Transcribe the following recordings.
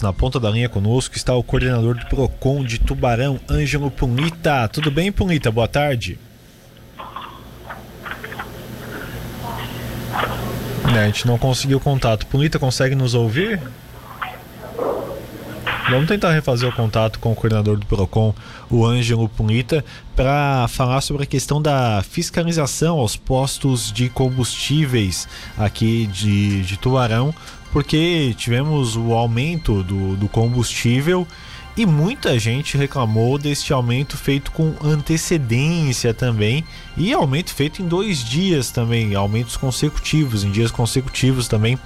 Na ponta da linha conosco está o coordenador do PROCON de Tubarão, Ângelo Punita. Tudo bem, Punita? Boa tarde. É, a gente não conseguiu contato. Punita, consegue nos ouvir? Vamos tentar refazer o contato com o coordenador do PROCON, o Ângelo Punita, para falar sobre a questão da fiscalização aos postos de combustíveis aqui de, de Tubarão, porque tivemos o aumento do, do combustível e muita gente reclamou deste aumento feito com antecedência também e aumento feito em dois dias também, aumentos consecutivos, em dias consecutivos também.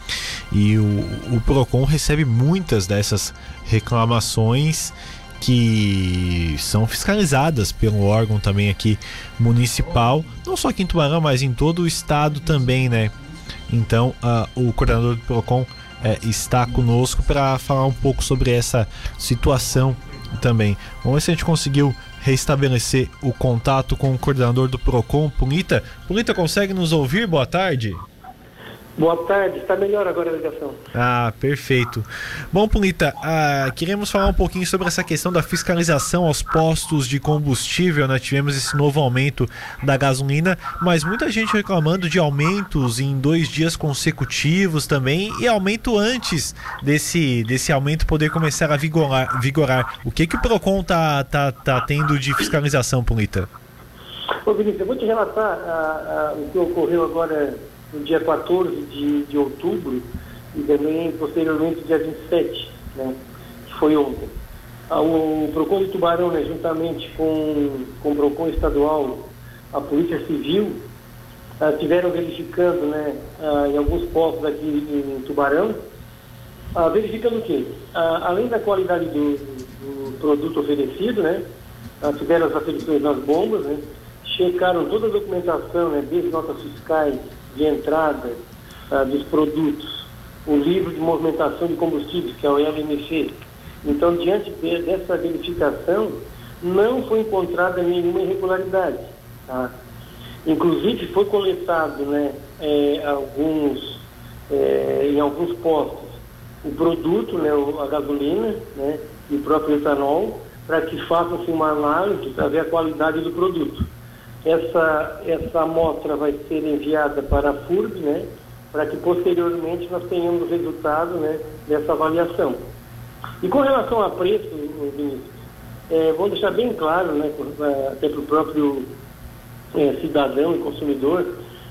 E o, o Procon recebe muitas dessas reclamações que são fiscalizadas pelo órgão também aqui municipal, não só aqui em Tubarão, mas em todo o estado também, né? Então, uh, o coordenador do Procon é, está conosco para falar um pouco sobre essa situação também. Vamos ver se a gente conseguiu restabelecer o contato com o coordenador do Procon, Punita. Punita, consegue nos ouvir? Boa tarde. Boa tarde, está melhor agora a ligação. Ah, perfeito. Bom, Punita, ah, queremos falar um pouquinho sobre essa questão da fiscalização aos postos de combustível. Né? Tivemos esse novo aumento da gasolina, mas muita gente reclamando de aumentos em dois dias consecutivos também e aumento antes desse, desse aumento poder começar a vigorar. vigorar. O que, que o PROCON tá, tá, tá tendo de fiscalização, Punita? Ô, Vinícius, eu vou te relatar ah, ah, o que ocorreu agora no dia 14 de, de outubro e também posteriormente dia 27, né, que foi ontem. Ah, o PROCON de Tubarão, né, juntamente com, com o PROCON estadual, a Polícia Civil, ah, tiveram verificando né, ah, em alguns postos aqui em Tubarão, ah, verificando o quê? Ah, além da qualidade do, do produto oferecido, né, tiveram as aferições nas bombas, né, checaram toda a documentação, né, desde notas fiscais, de entrada uh, dos produtos, o livro de movimentação de combustíveis, que é o LMC. Então, diante de, dessa verificação, não foi encontrada nenhuma irregularidade. Tá? Inclusive, foi coletado né, é, alguns, é, em alguns postos o produto, né, a gasolina né, e o próprio etanol, para que façam-se uma análise para ver a qualidade do produto. Essa, essa amostra vai ser enviada para a FURB, né, para que posteriormente nós tenhamos o resultado né, dessa avaliação. E com relação a preço, Vinícius, é, vou deixar bem claro, né, até para o próprio é, cidadão e consumidor,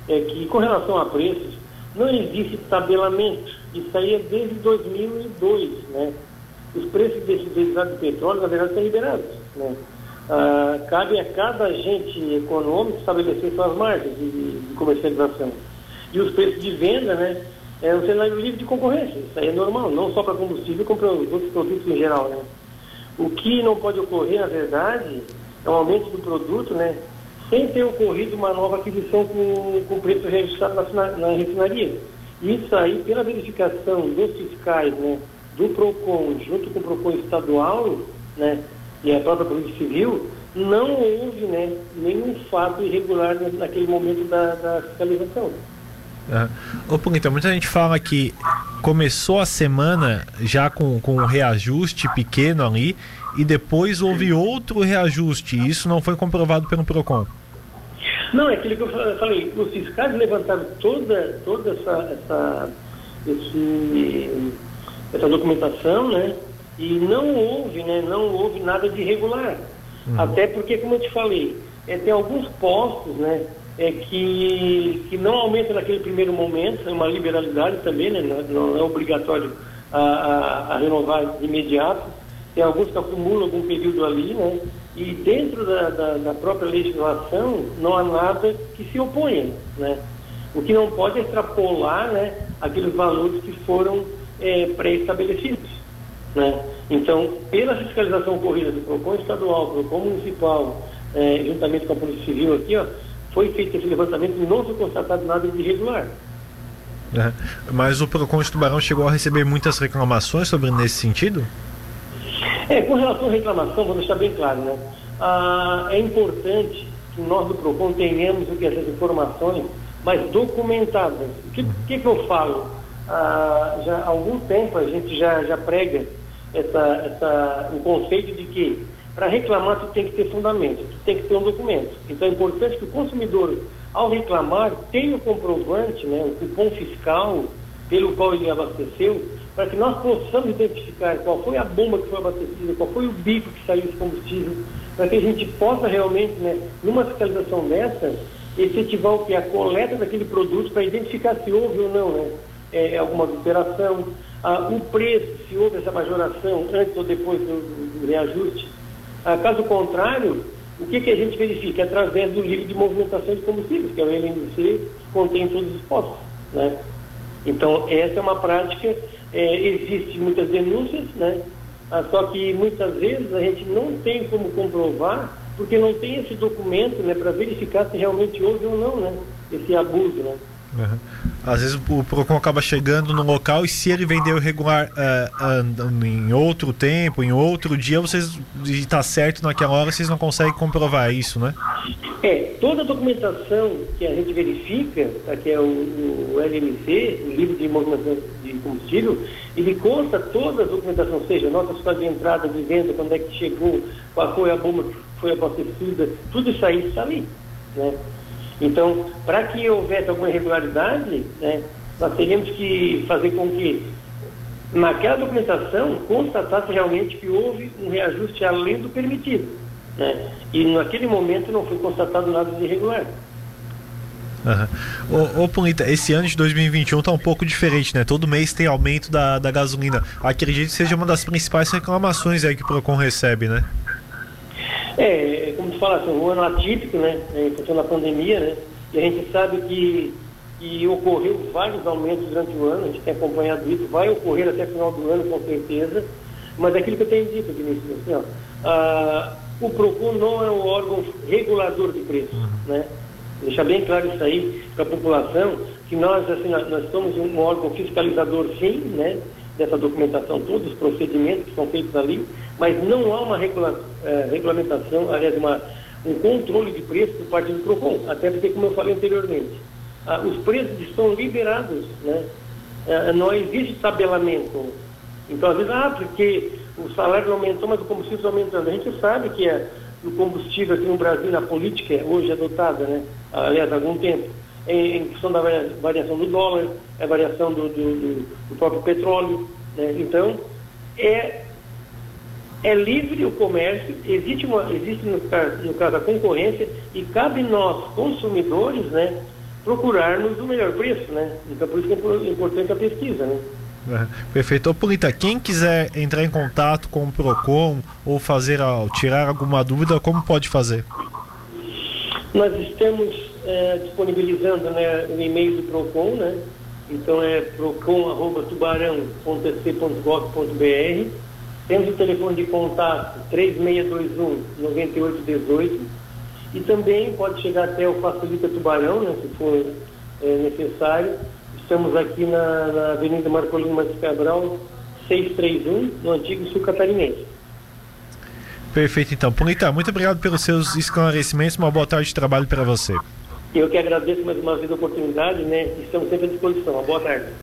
é que com relação a preços, não existe tabelamento. Isso aí é desde 2002, né? Os preços desses derivados de petróleo, na verdade, são liberados, né? Ah, cabe a cada agente econômico estabelecer suas margens de, de, comercialização. E os preços de venda, né, é um cenário livre de concorrência. Isso aí é normal, não só para combustível, como para os outros produtos em geral, né. O que não pode ocorrer, na verdade, é um aumento do produto, né, sem ter ocorrido uma nova aquisição com, com preço registrado na, na refinaria. Isso aí, pela verificação dos fiscais, né, do PROCON, junto com o PROCON estadual, né, e a própria Polícia Civil, não houve né, nenhum fato irregular naquele momento da, da fiscalização. Uhum. Ô, Punita, muita gente fala que começou a semana já com, com um reajuste pequeno ali e depois houve outro reajuste. E isso não foi comprovado pelo PROCON. Não, é aquilo que eu falei. Os fiscais levantaram toda, toda essa, essa, esse, essa documentação, né? E não houve, né, não houve nada de irregular. Uhum. Até porque, como eu te falei, é, tem alguns postos, né, é, que, que não aumentam naquele primeiro momento, é uma liberalidade também, né, não, não é obrigatório a, a, a, renovar de imediato. Tem alguns que acumulam algum período ali, né, e dentro da, da, da própria legislação não há nada que se oponha, né. O que não pode é extrapolar, né, aqueles valores que foram é, pré-estabelecidos. Né? Então, pela fiscalização ocorrida do PROCON estadual, PROCON municipal, é, juntamente com a Polícia Civil aqui, ó, foi feito esse levantamento e não foi constatado nada de irregular. É, mas o PROCON de Tubarão chegou a receber muitas reclamações sobre nesse sentido? É, com relação à reclamação, vou deixar bem claro, né? Ah, é importante que nós do PROCON tenhamos o que essas informações mais documentadas. O que, uhum. que, que eu falo? ah, já há algum tempo a gente já, já prega essa, essa, o conceito de que para reclamar tu tem que ter fundamento, tu tem que ter um documento. Então é importante que o consumidor, ao reclamar, tenha o comprovante, né, o cupom fiscal pelo qual ele abasteceu, para que nós possamos identificar qual foi a bomba que foi abastecida, qual foi o bico que saiu esse combustível, para que a gente possa realmente, né, numa fiscalização dessa, efetivar o que? A coleta daquele produto para identificar se houve ou não né, é, alguma adulteração, ah, o preço, se houve essa majoração antes ou depois do, do reajuste. Ah, caso contrário, o que, que a gente verifica? Através do livro de movimentação de combustíveis, que é o LNC, contém todos os postos. Né? Então, essa é uma prática, é, existe muitas denúncias, né? Ah, só que muitas vezes a gente não tem como comprovar, porque não tem esse documento né, para verificar se realmente houve ou não né, esse abuso. Né? Uhum. Às vezes o PROCON acaba chegando no local e se ele vendeu irregular uh, uh, em outro tempo, em outro dia, vocês está certo naquela hora, vocês não conseguem comprovar isso, né? É, toda a documentação que a gente verifica, tá, que é o, o LMC, o livro de movimentação de combustível, ele consta toda a documentação, seja nota fiscal de entrada, de venda, quando é que chegou, qual foi a bomba que foi abastecida, tudo isso aí está ali, né? Então, para que houvesse alguma irregularidade, né, nós teríamos que fazer com que, naquela documentação, constatasse realmente que houve um reajuste além do permitido. Né? E naquele momento não foi constatado nada de irregular. Ô, ô Punita, esse ano de 2021 está um pouco diferente, né? Todo mês tem aumento da, da gasolina. Acredito que seja uma das principais reclamações aí que o PROCON recebe, né? É, como tu fala, assim, um ano atípico, né, em função da pandemia, né, e a gente sabe que, que ocorreu vários aumentos durante o ano, a gente tem acompanhado isso, vai ocorrer até o final do ano, com certeza, mas é aquilo que eu tenho dito, Vinícius, assim, ó, a, o PROCON não é um órgão regulador de preços, uhum. né, deixar bem claro isso aí para a população, que nós, assim, nós somos um órgão fiscalizador, sim, né, dessa documentação toda, os procedimentos que são feitos ali, mas não há uma regula, é, regulamentação, aliás, uma, um controle de preço por parte do PROCON, até porque, como eu falei anteriormente, ah, os preços estão liberados, né? É, não existe tabelamento. Então, às vezes, ah, porque o salário aumentou, mas o combustível está aumentando. A gente sabe que é, o combustível aqui no Brasil, na política hoje adotada, né? aliás, há algum tempo, em, em função da variação do dólar, a variação do, do, do próprio petróleo. Né? Então, é, é livre o comércio, existe, uma, existe no, no caso a concorrência e cabe nós, consumidores, né, procurarmos o melhor preço. Né? Então, por isso que é importante a pesquisa. Né? É, perfeito. Ô, Polita, quem quiser entrar em contato com o PROCON ou fazer, tirar alguma dúvida, como pode fazer? Nós estamos é, disponibilizando né, o e-mail do PROCON, né? Então é procon.tubarão.sc.gov.br. Temos o telefone de contato 3621-9818 e também pode chegar até o Facilita Tubarão, né, se for é, necessário. Estamos aqui na, na Avenida Marcolino Martins Cabral, 631, no antigo sul catarinense. Perfeito, então. Punita, muito obrigado pelos seus esclarecimentos. Uma boa tarde de trabalho para você. Eu que agradeço mais uma vez a oportunidade, né? Estamos sempre à disposição. Uma boa tarde.